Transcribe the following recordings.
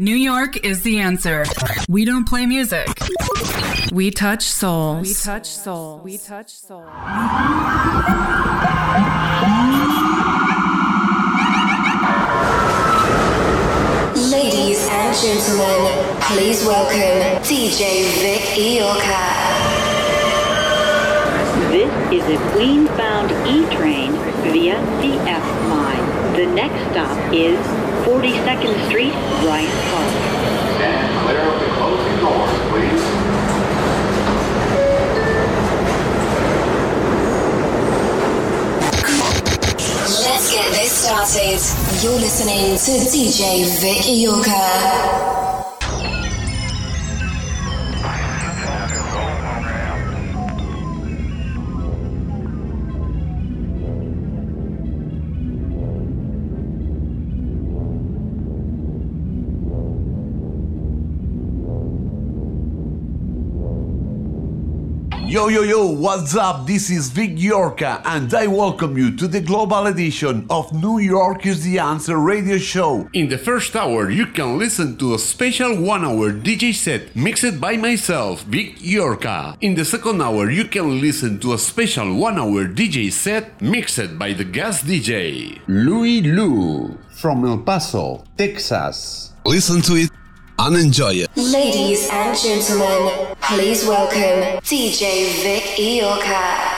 New York is the answer. We don't play music. We touch souls. We touch souls. We touch souls. Ladies and gentlemen, please welcome DJ Vic Iorka. This is a Queens-bound E-train via the F line. The next stop is 42nd Street, Bryant Park. Clear of the closing please. Let's get this started. You're listening to DJ Vic. Yo yo yo, what's up? This is Vic Iorka and I welcome you to the global edition of New York is the Answer radio show. In the first hour, you can listen to a special one hour DJ set mixed by myself, Vic Iorka. In the second hour, you can listen to a special one hour DJ set mixed by the guest DJ, Louie Lou from El Paso, Texas. Listen to it and enjoy it. Ladies and gentlemen, please welcome DJ Vic Iorka.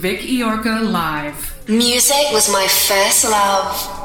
Vic Iorka live. Music was my first love.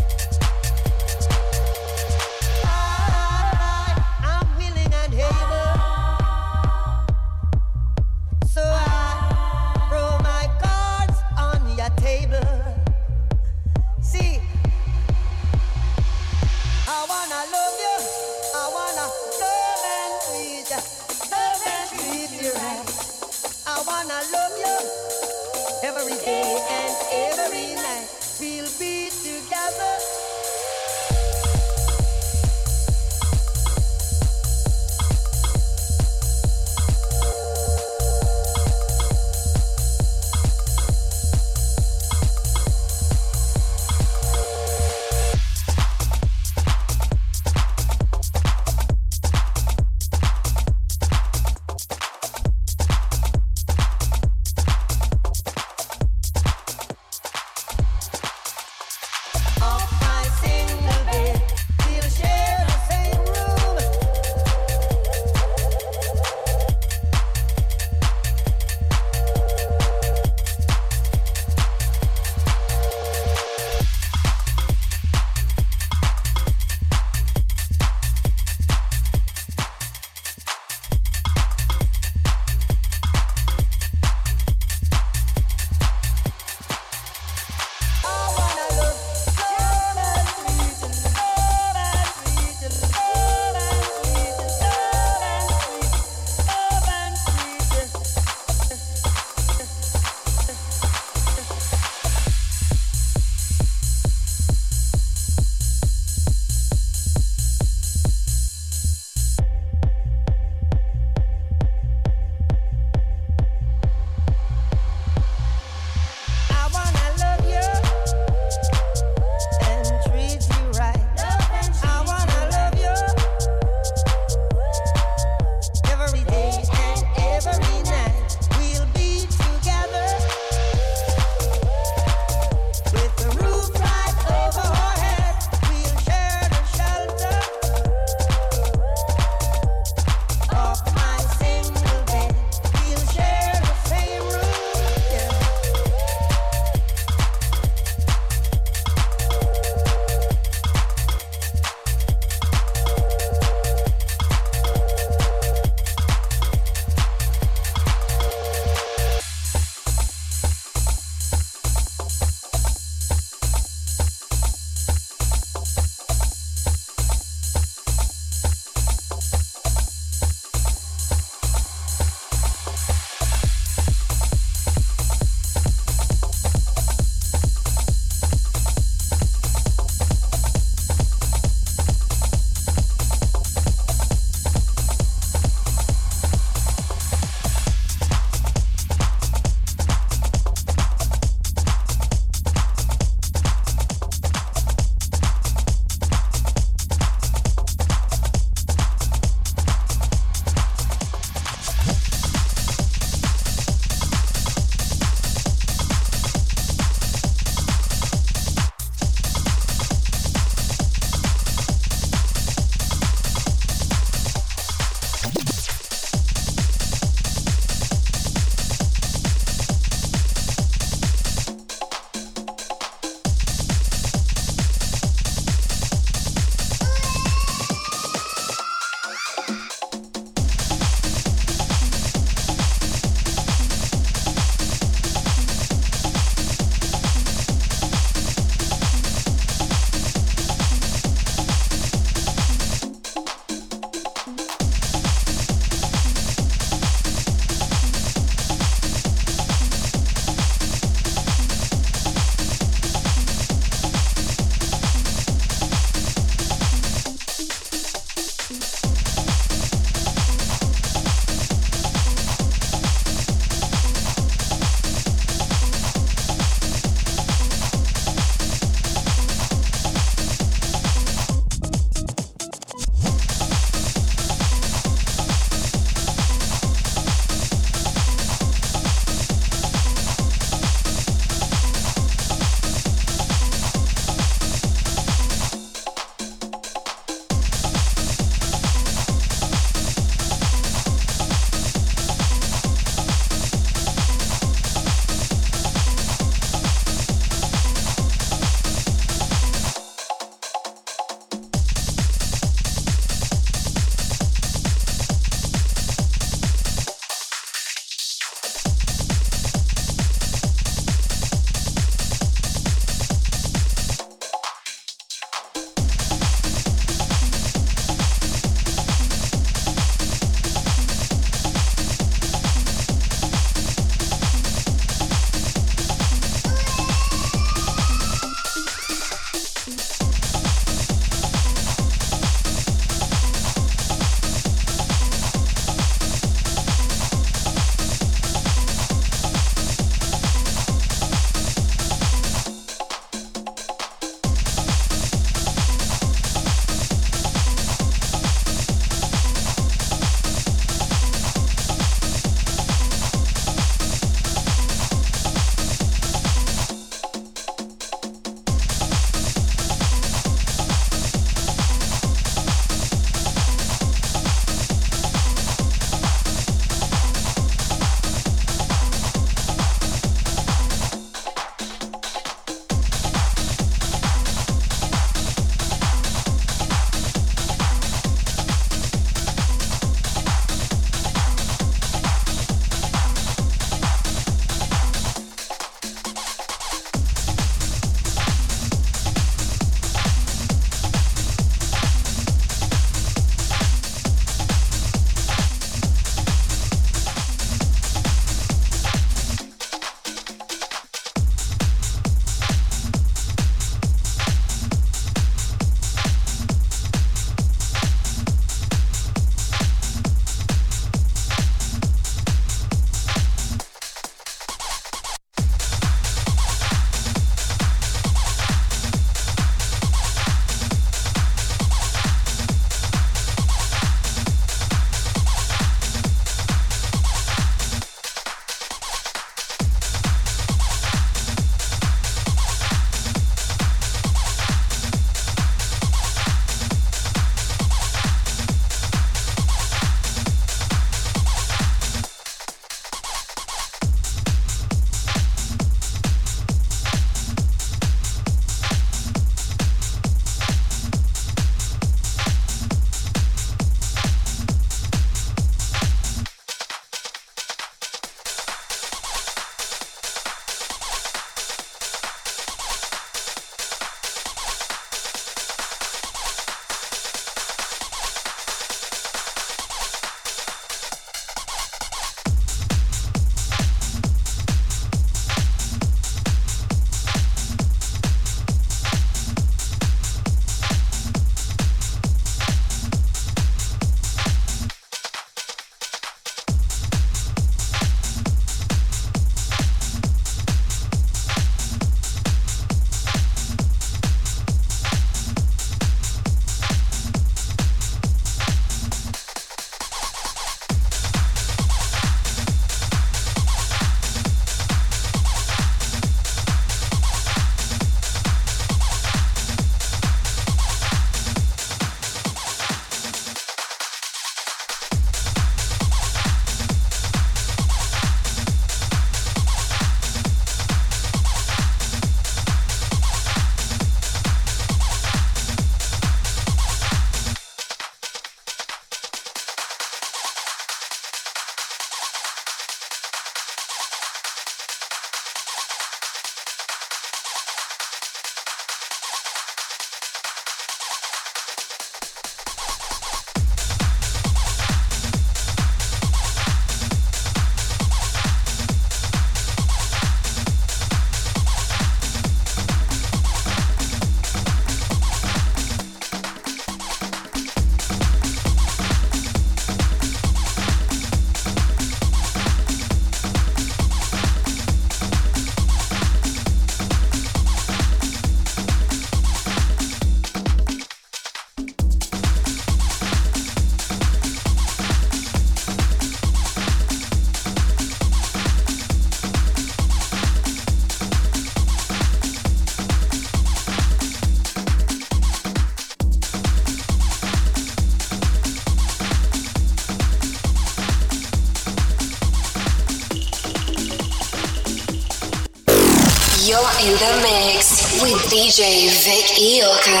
In the mix with DJ Vic Iorka.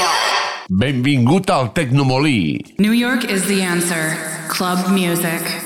Benvingut al Tecnomolí. New York is the answer. Club music.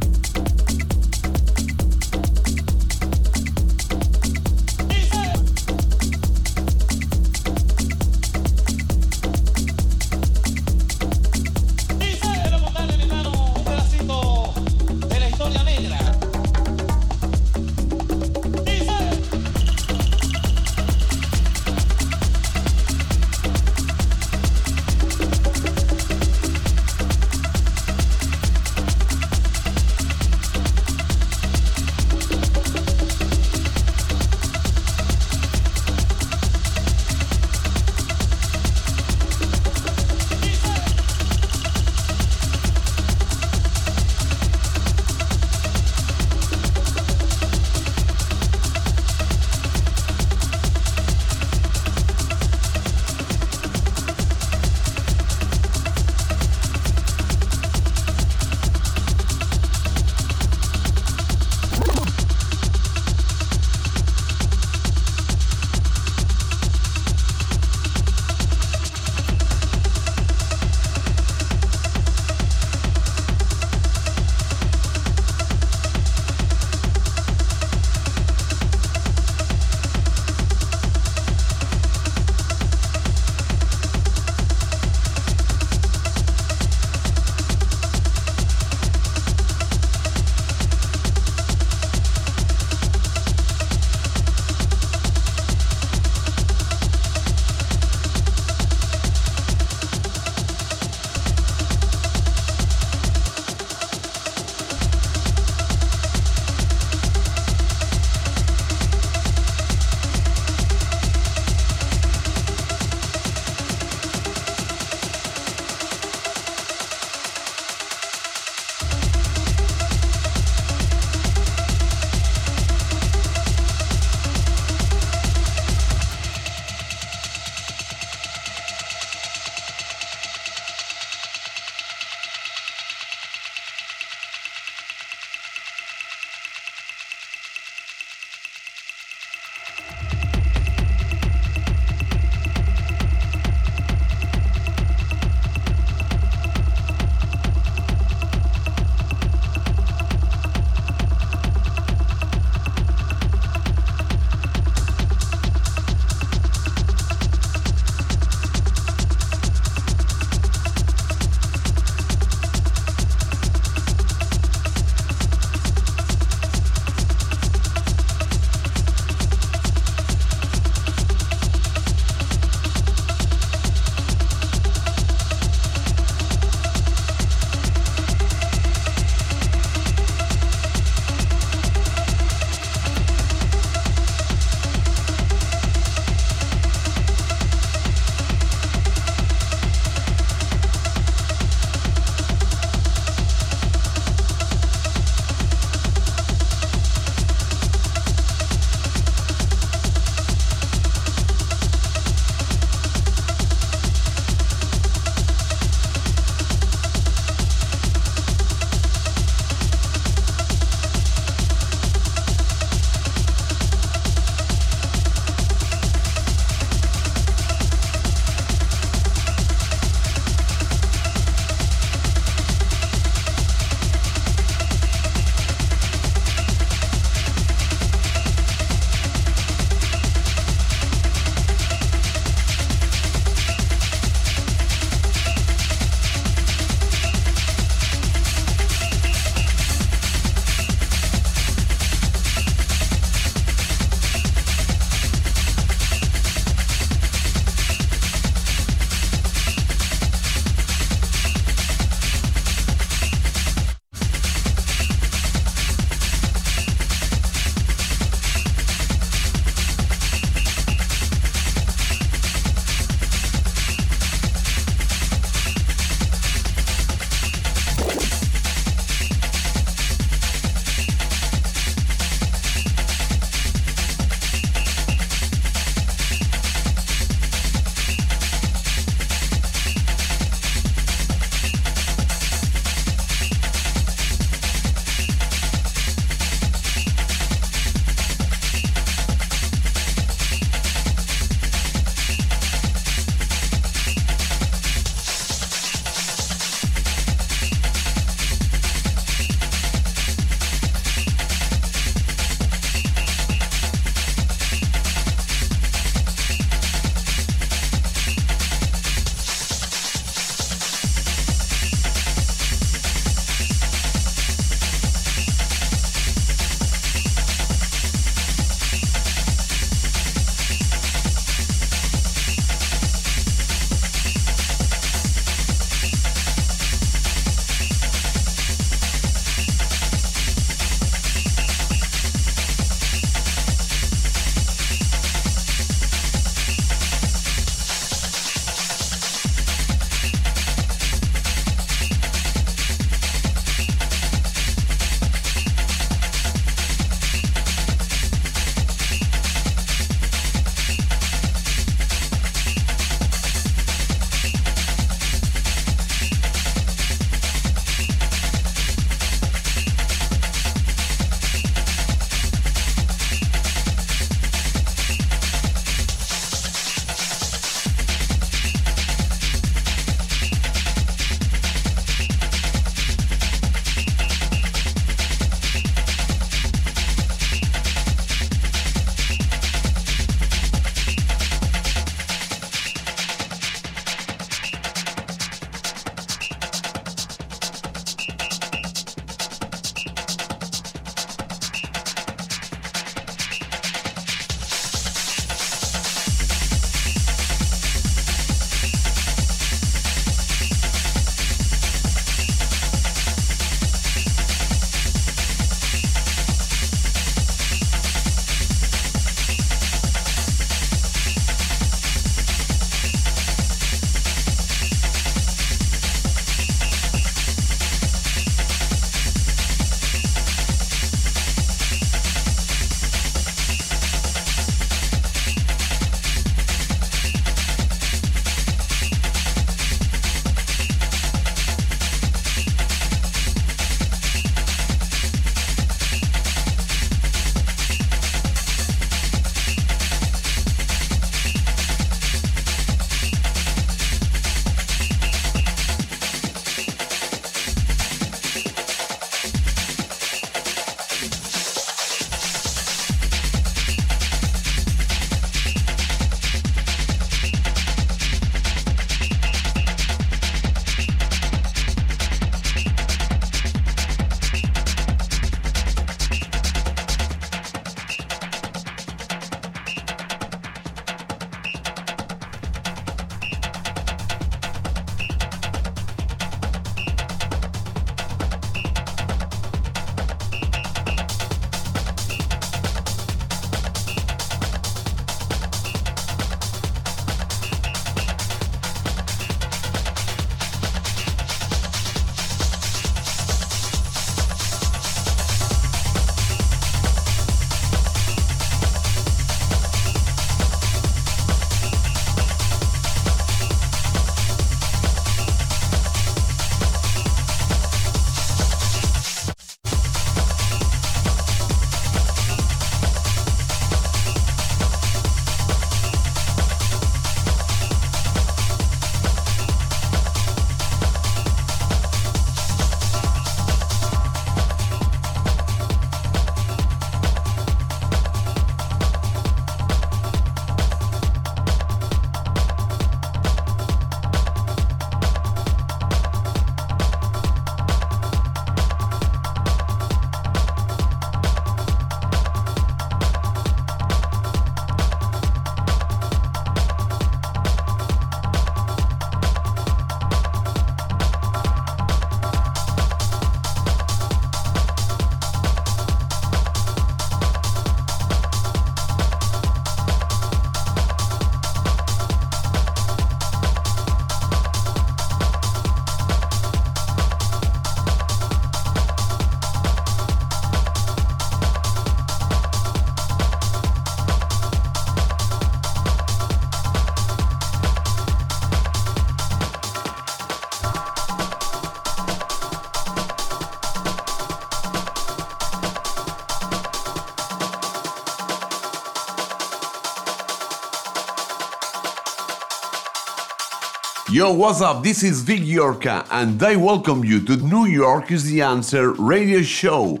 Yo, what's up? This is Vic Iorka, and I welcome you to New York is the Answer radio show.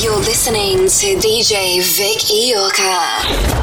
You're listening to DJ Vic Iorka.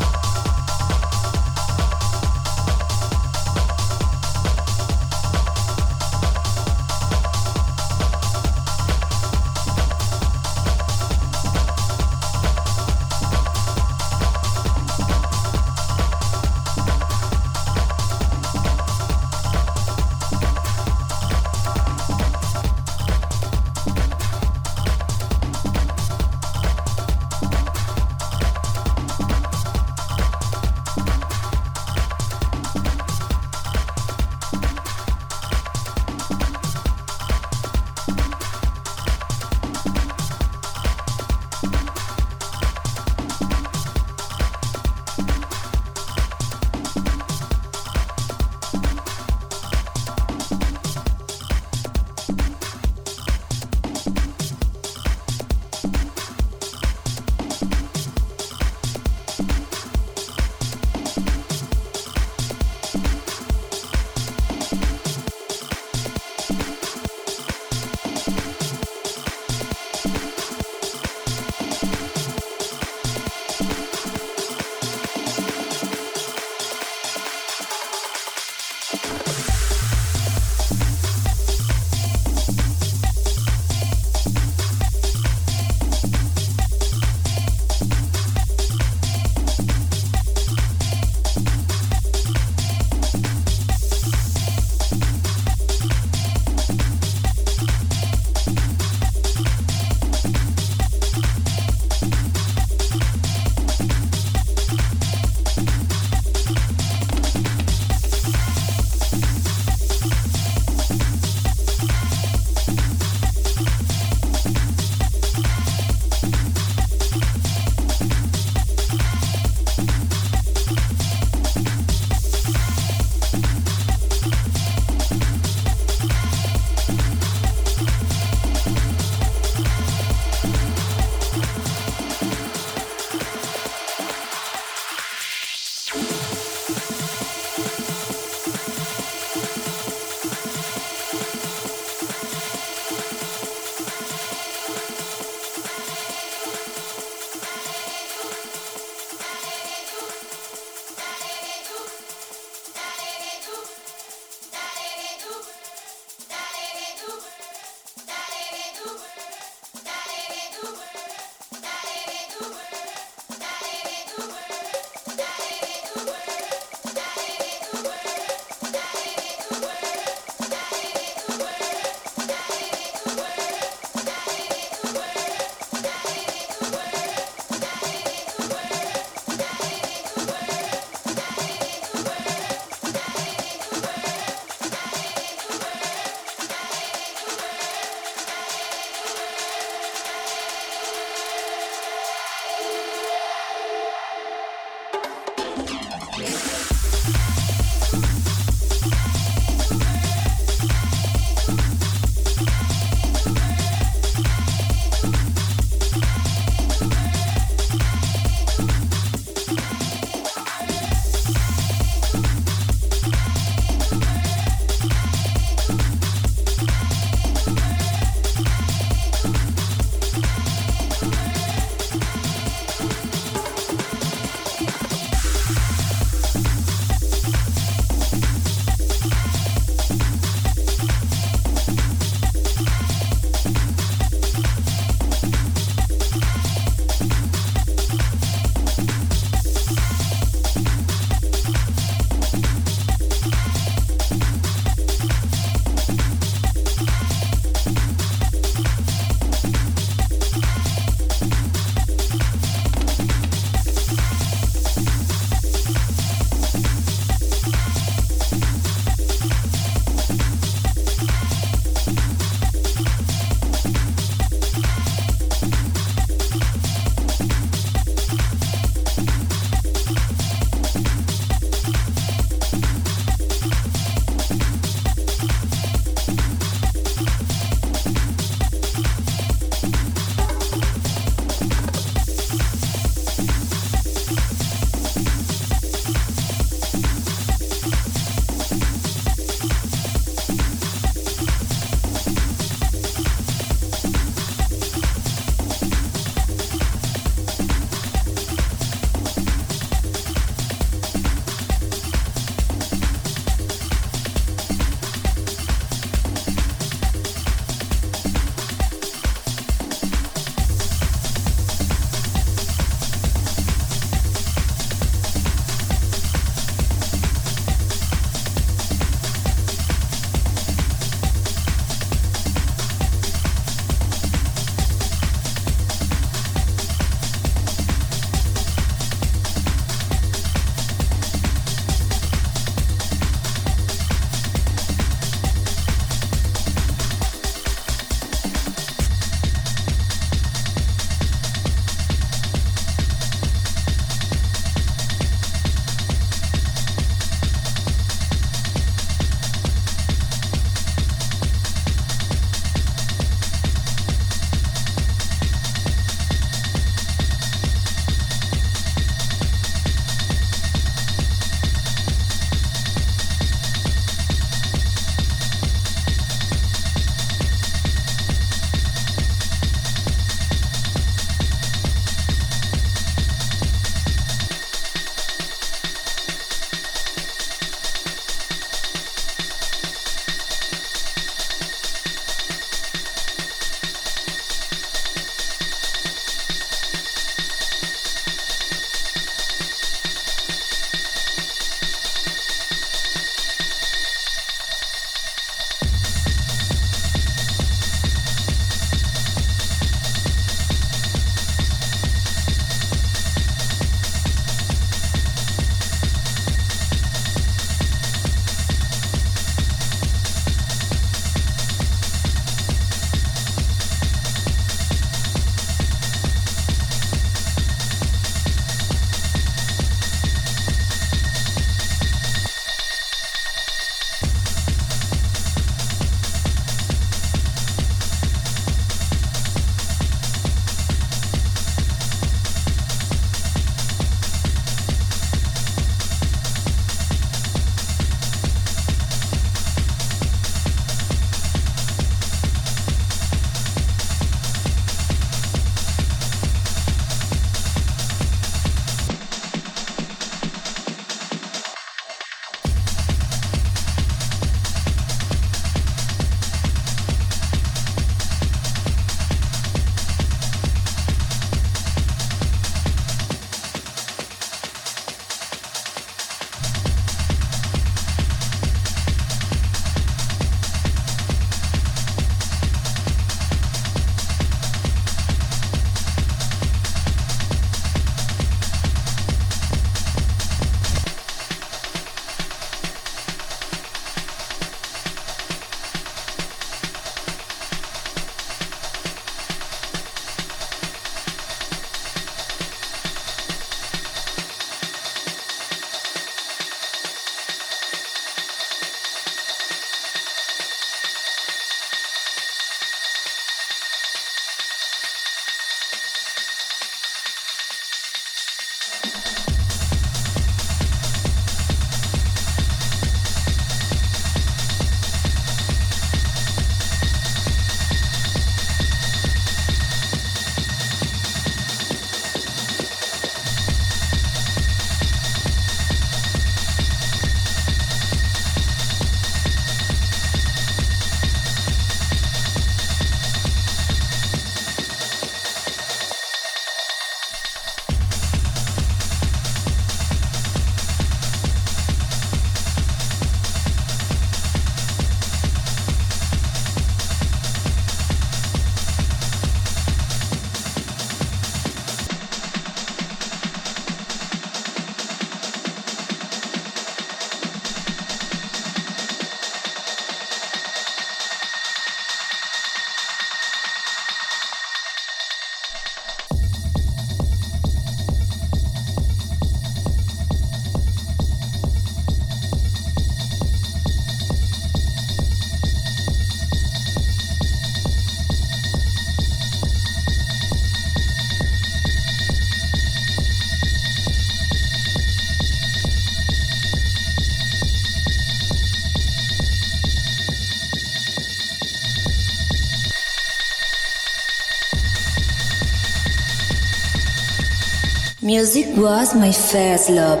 Music was my first love.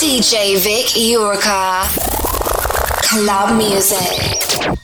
DJ Vic Iorka. Club music.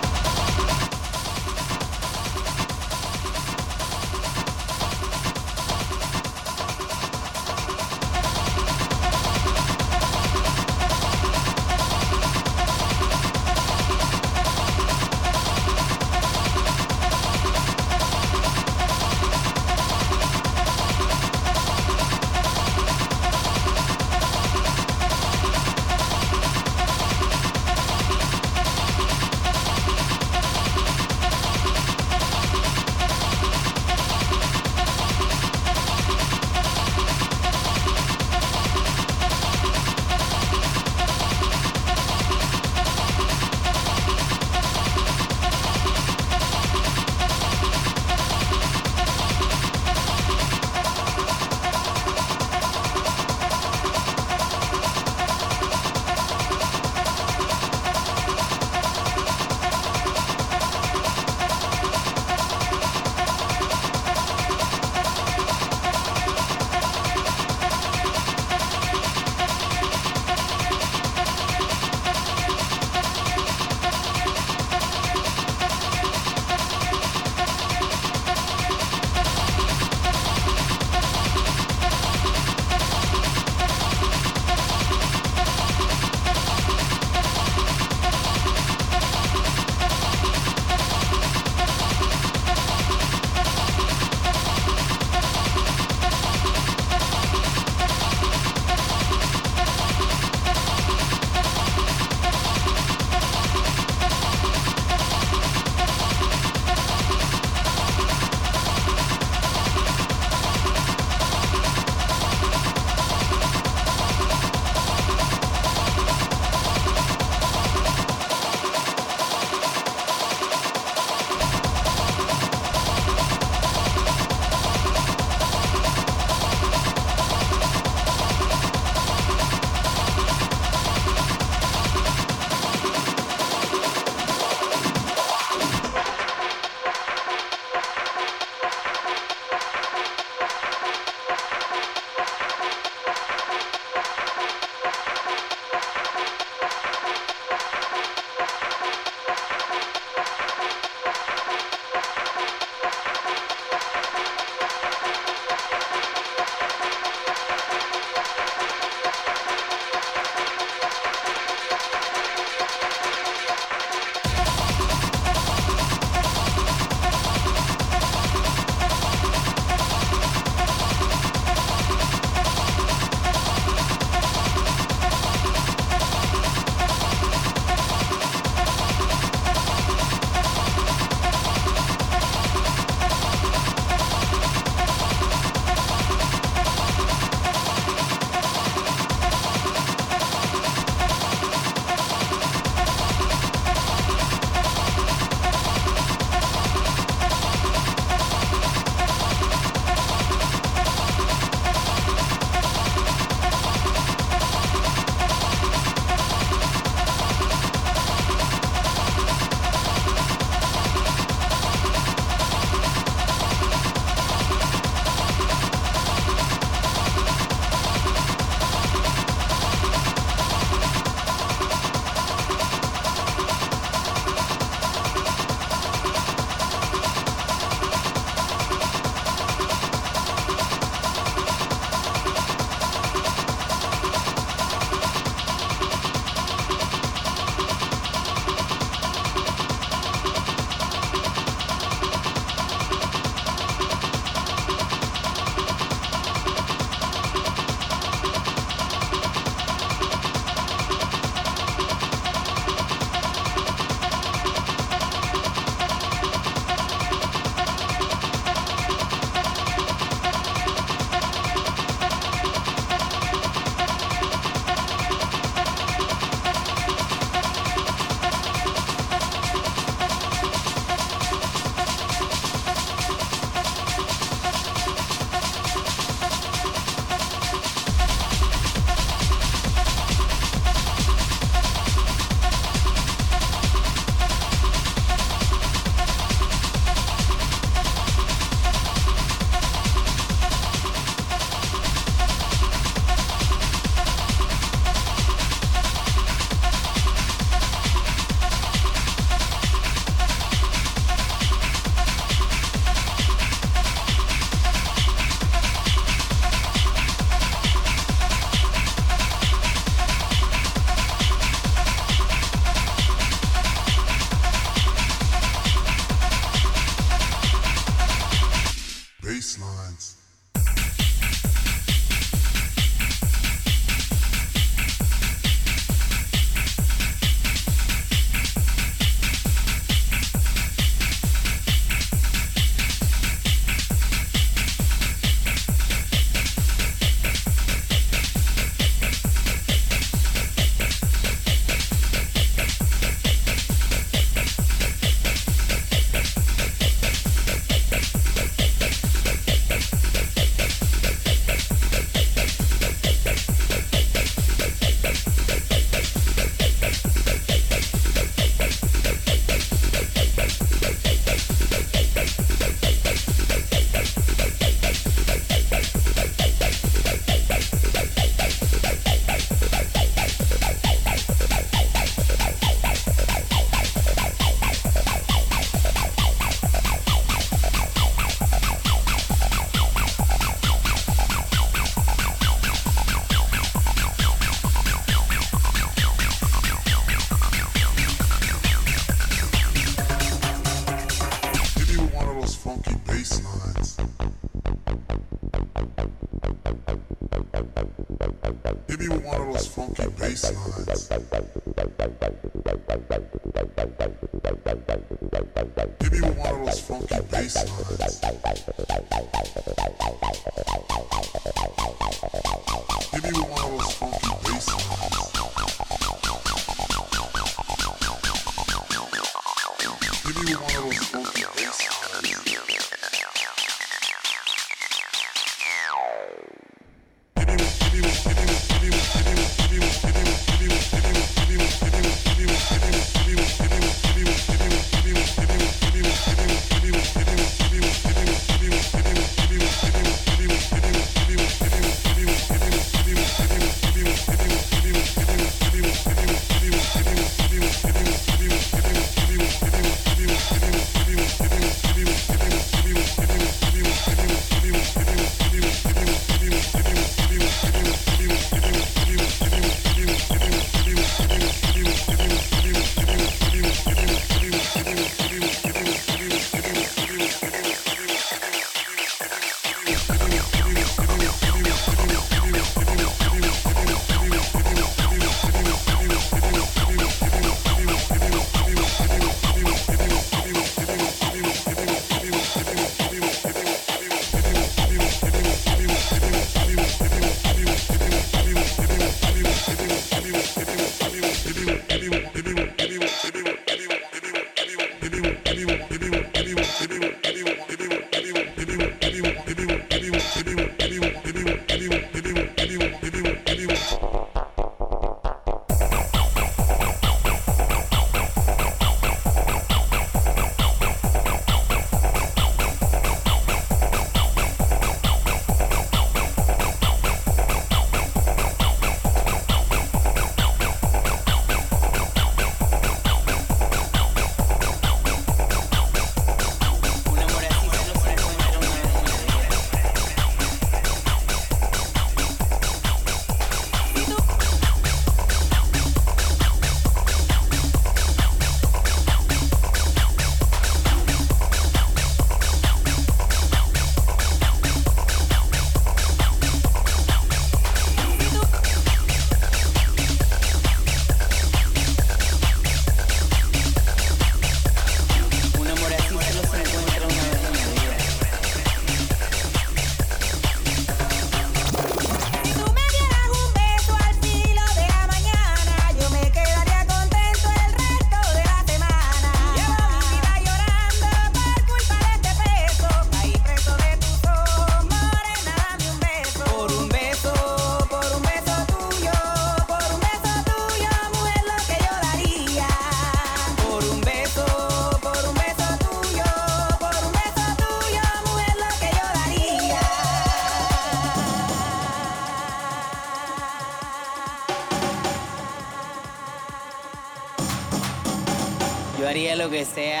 que sea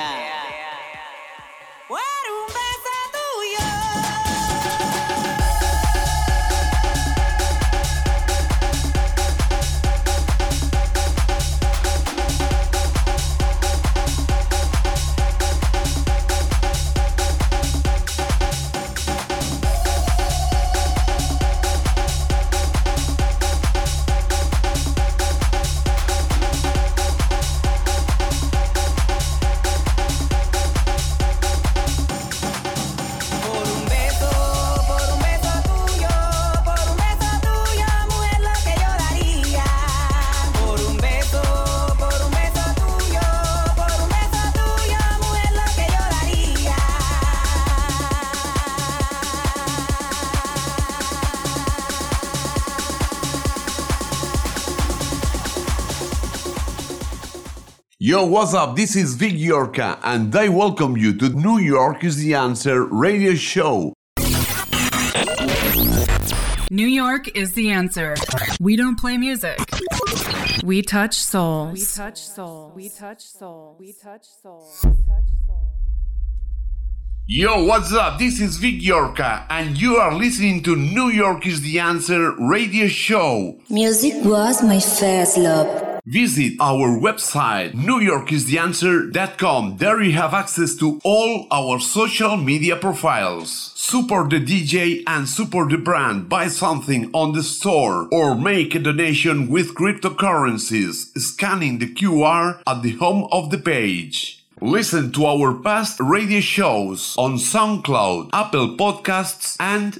Yo, what's up? This is Vic Iorka, and I welcome you to New York is the Answer radio show. New York is the answer. We don't play music. We touch souls. We touch souls. We touch souls. We touch souls. We touch soul. Yo, what's up? This is Vic Iorka, and you are listening to New York is the Answer radio show. Music was my first love. Visit our website, newyorkistheanswer.com. There you have access to all our social media profiles. Support the DJ and support the brand. Buy something on the store or make a donation with cryptocurrencies, scanning the QR at the home of the page. Listen to our past radio shows on SoundCloud, Apple Podcasts, and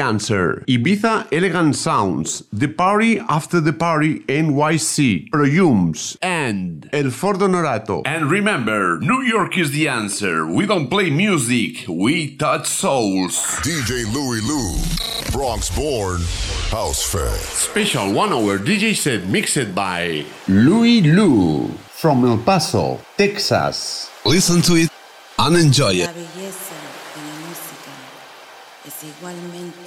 answer. Ibiza Elegant Sounds. The party after the party NYC. Prollums and El Fordo Norato. And remember, New York is the answer. We don't play music, we touch souls. DJ Louie Lou, Bronx born, house fed. Special one hour DJ set mixed by Louie Lou from El Paso, Texas. Listen to it and enjoy La it. belleza de la música es igualmente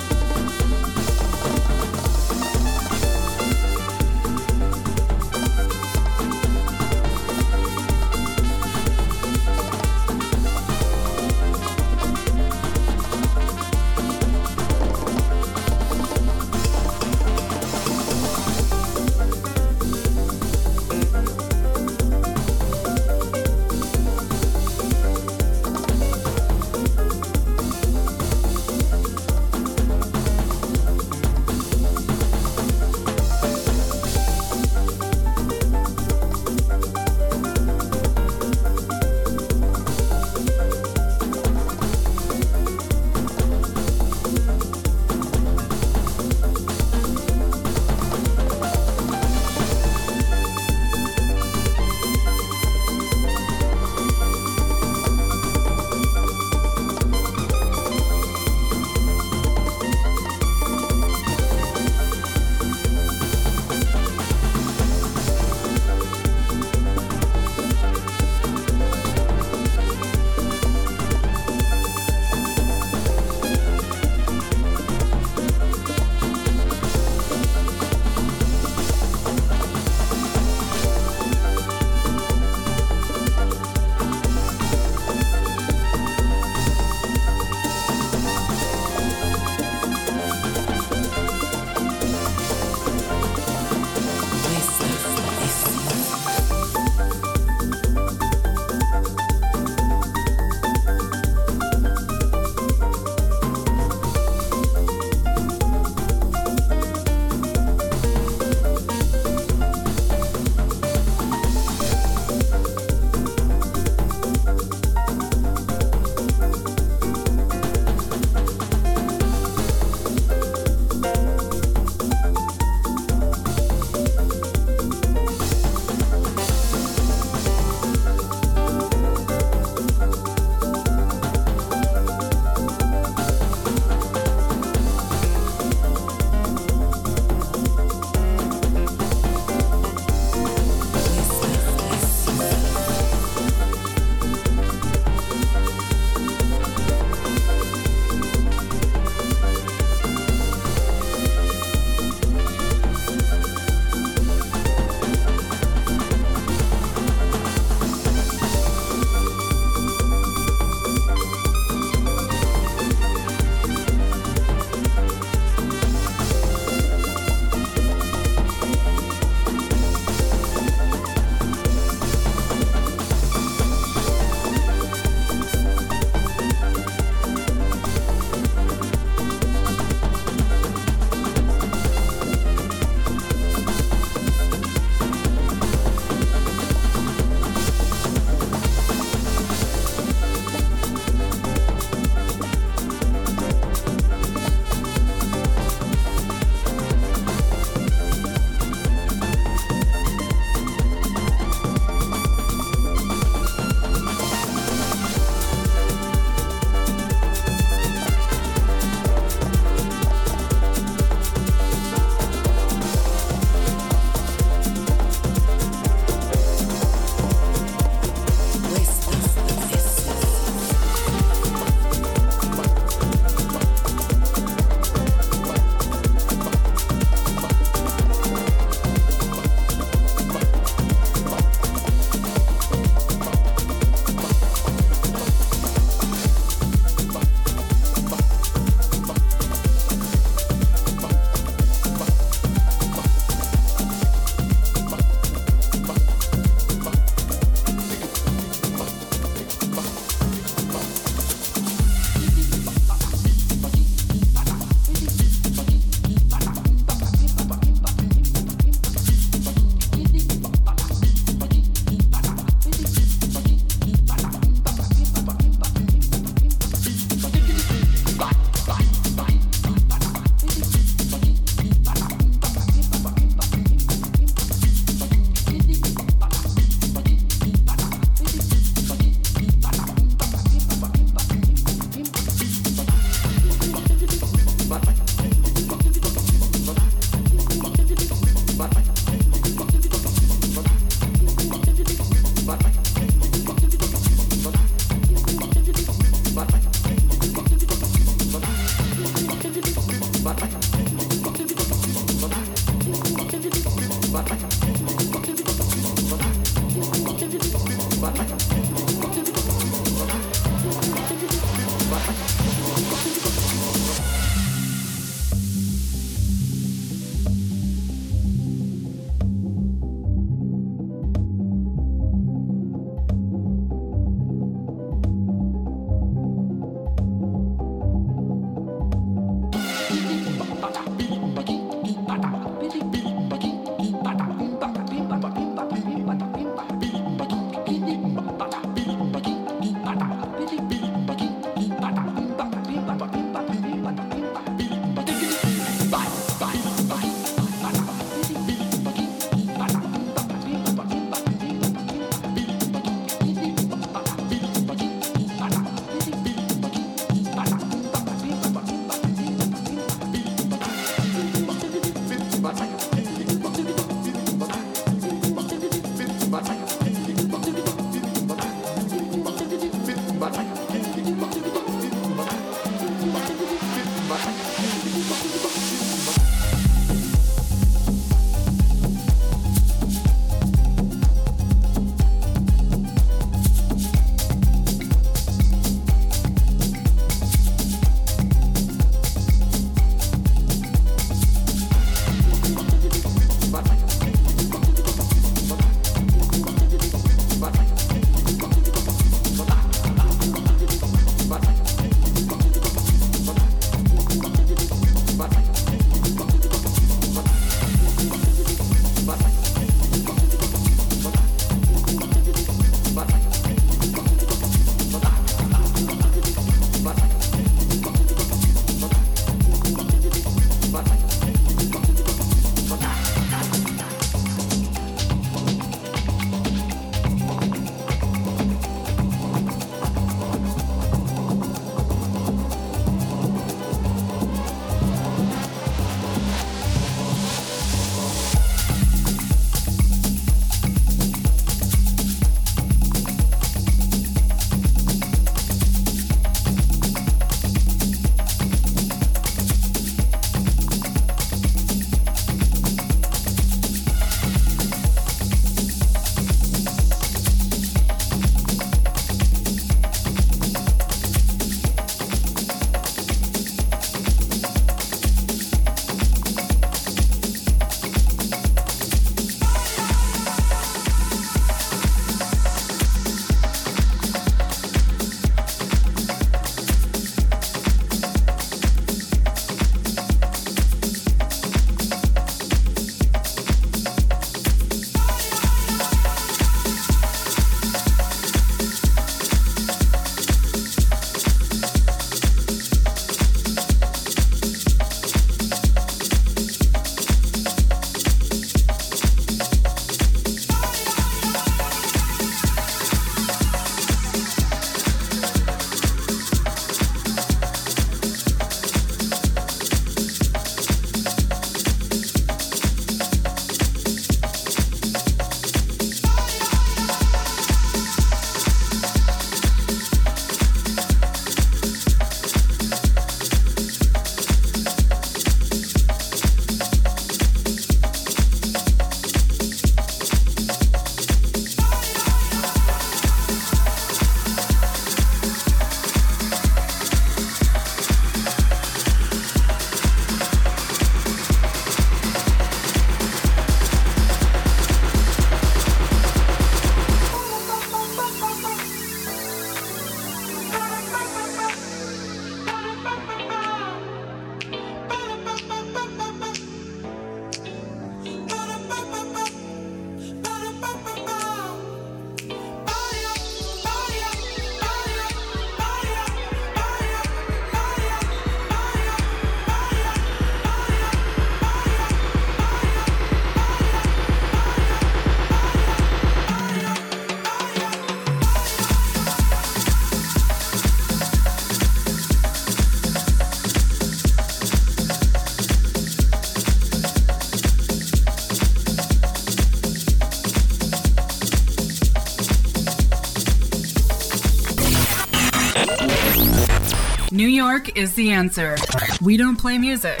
York is the answer. We don't play music.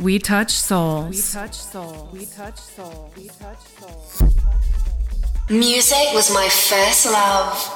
We touch souls. We touch souls. We touch souls. We touch souls. Music was my first love.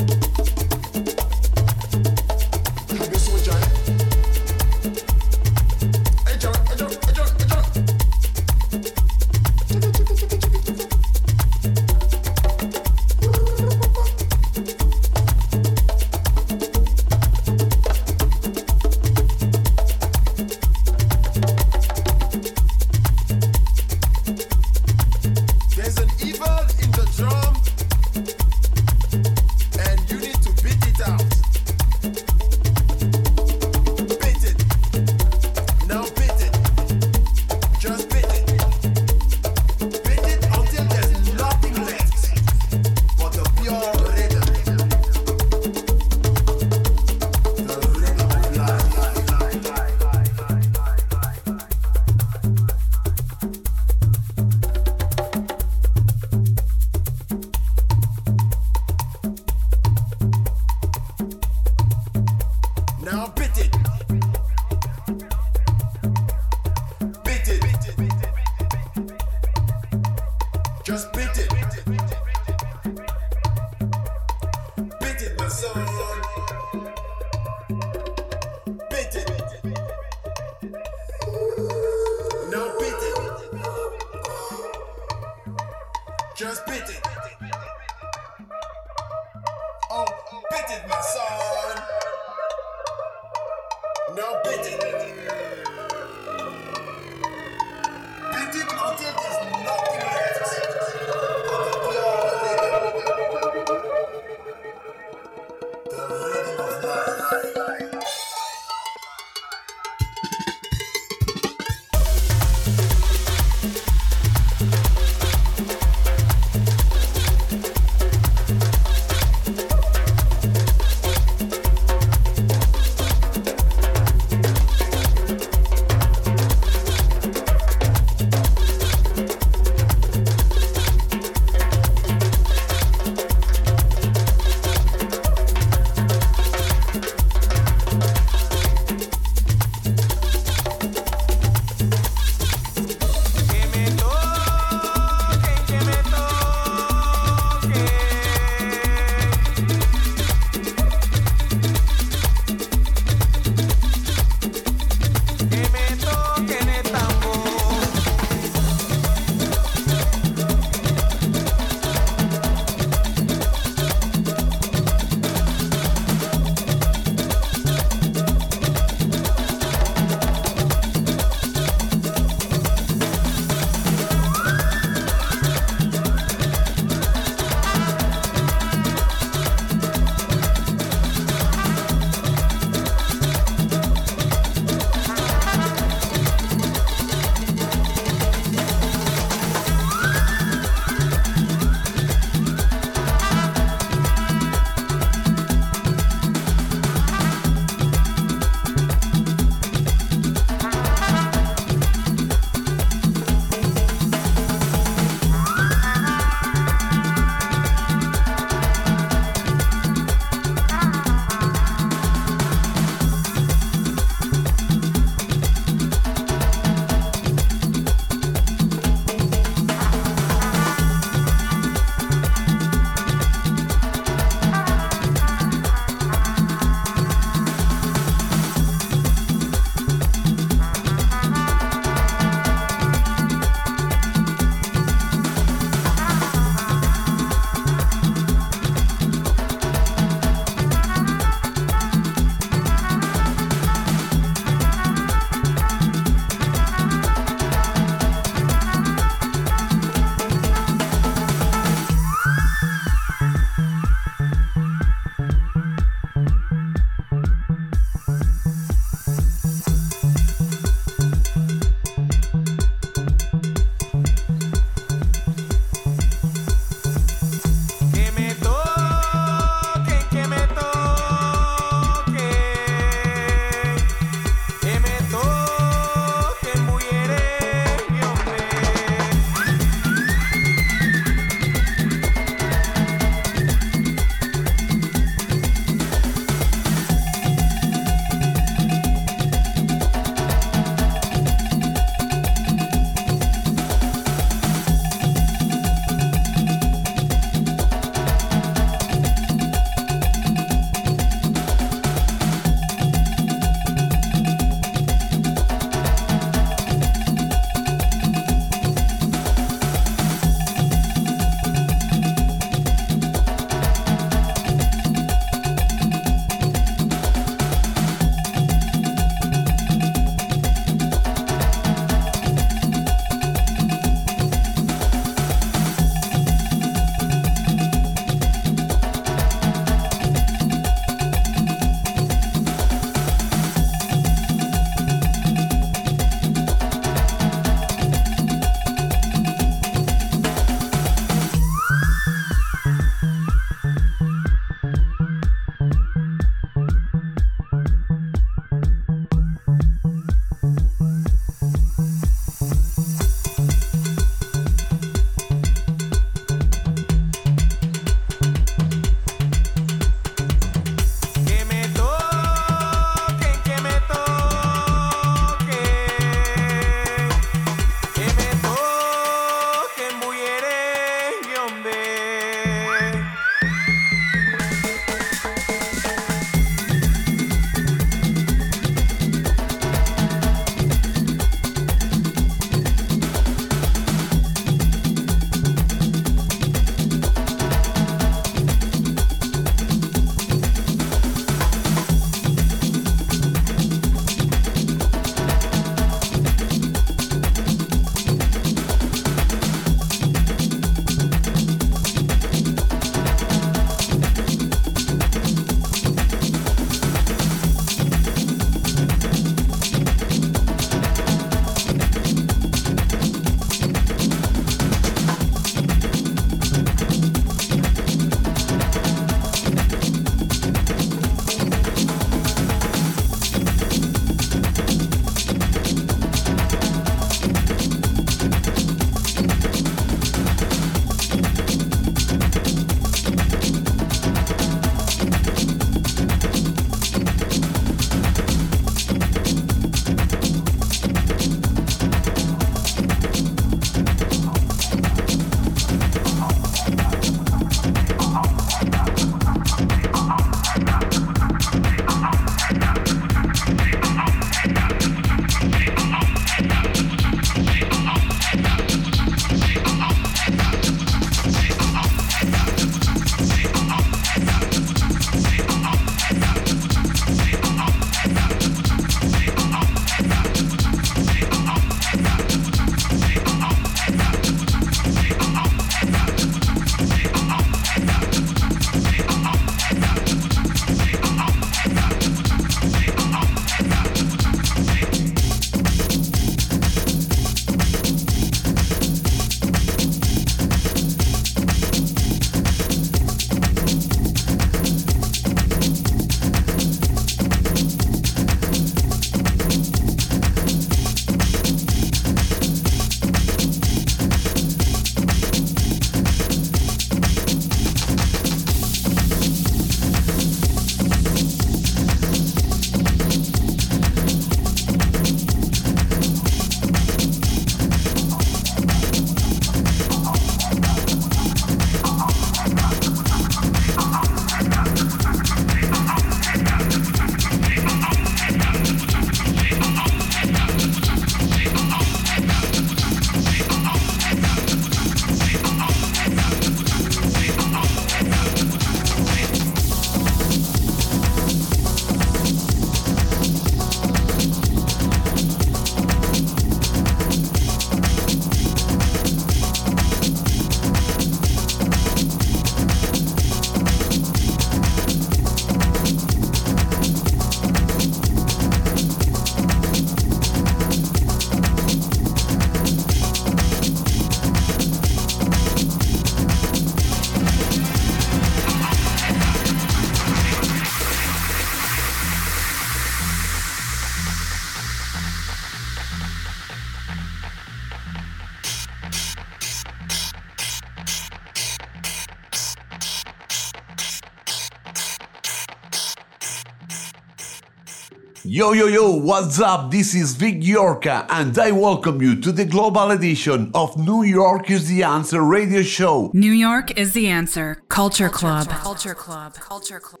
Yo yo yo, what's up? This is Vic Iorka and I welcome you to the global edition of New York is the Answer radio show. New York is the answer. Culture Club. Culture Club. Culture Club.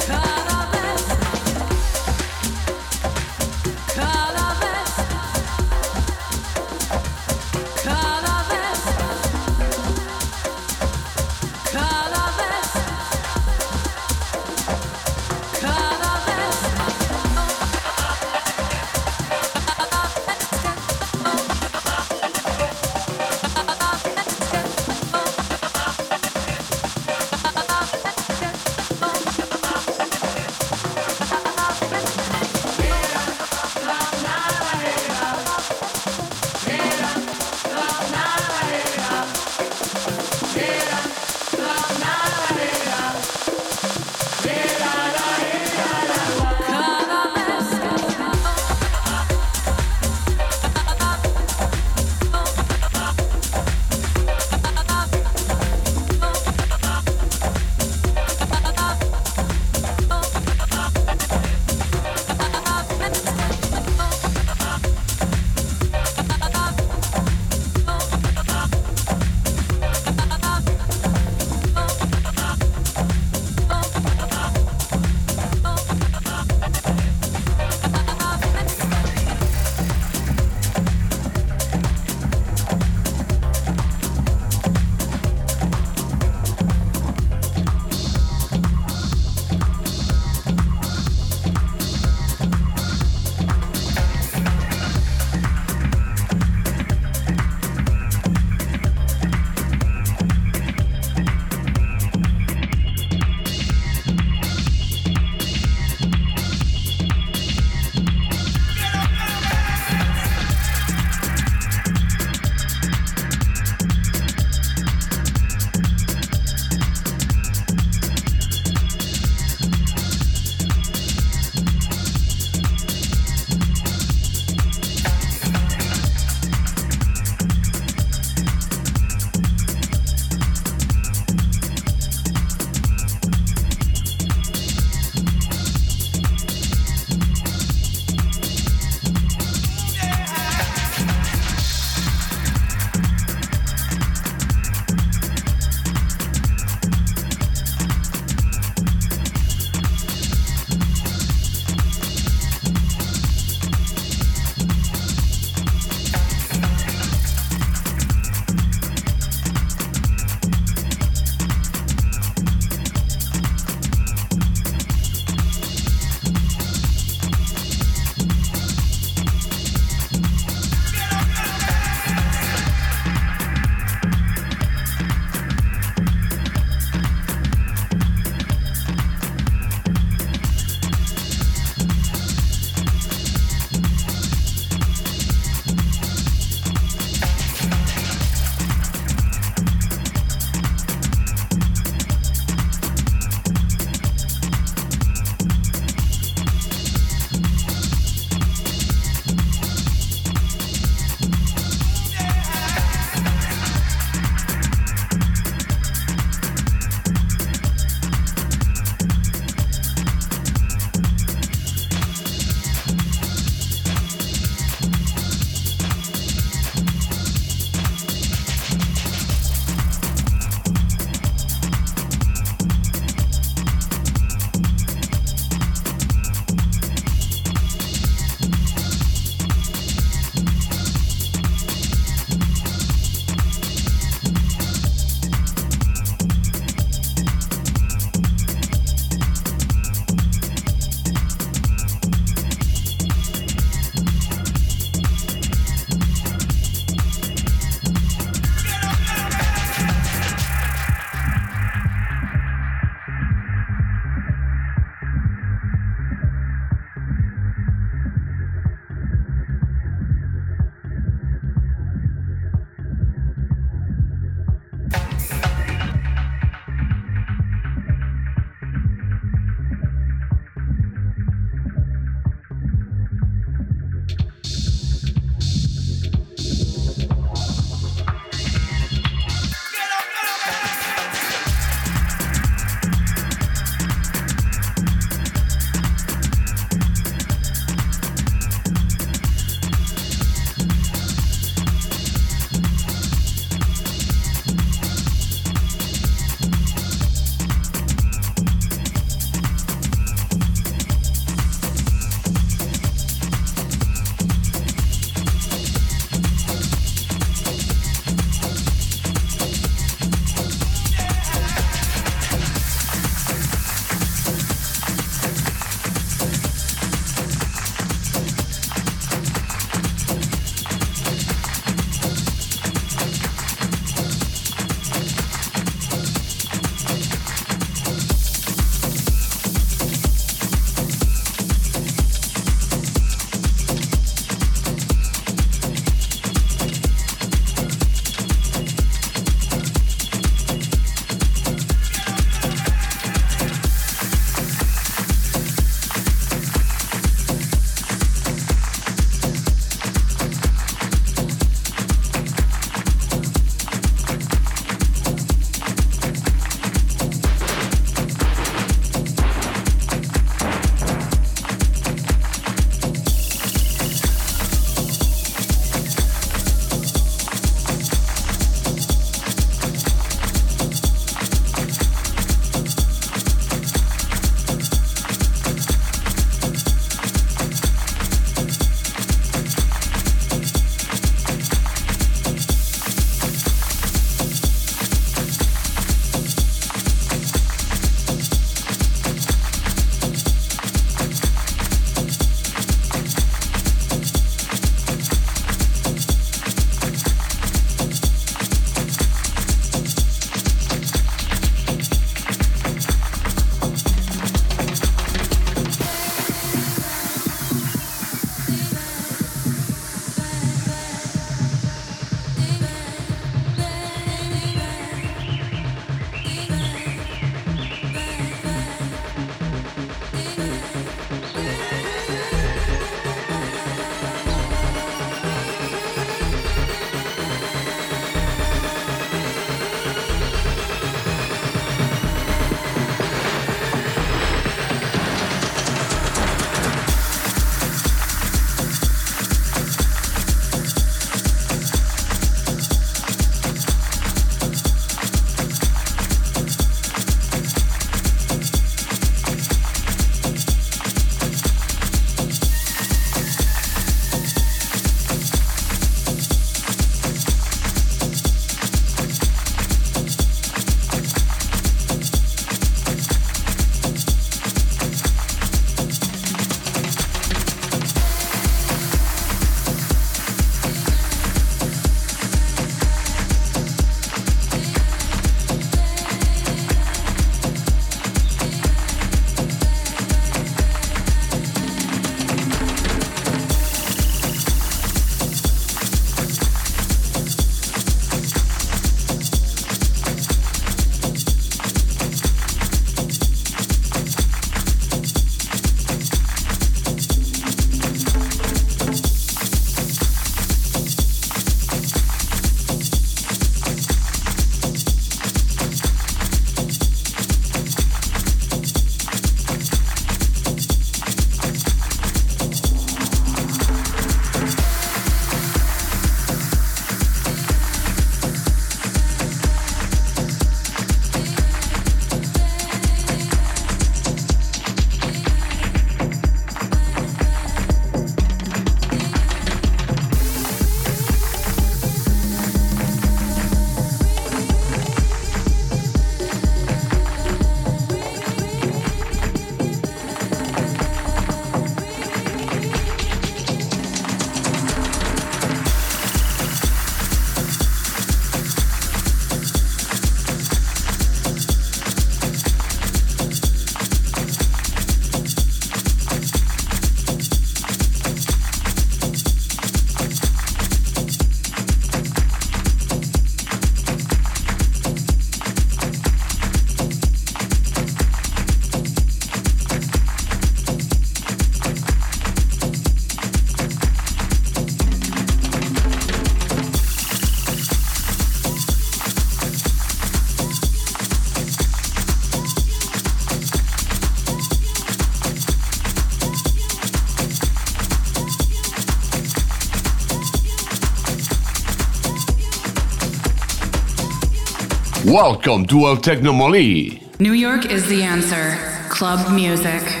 Welcome to El Technomoli. New York is the answer. Club music.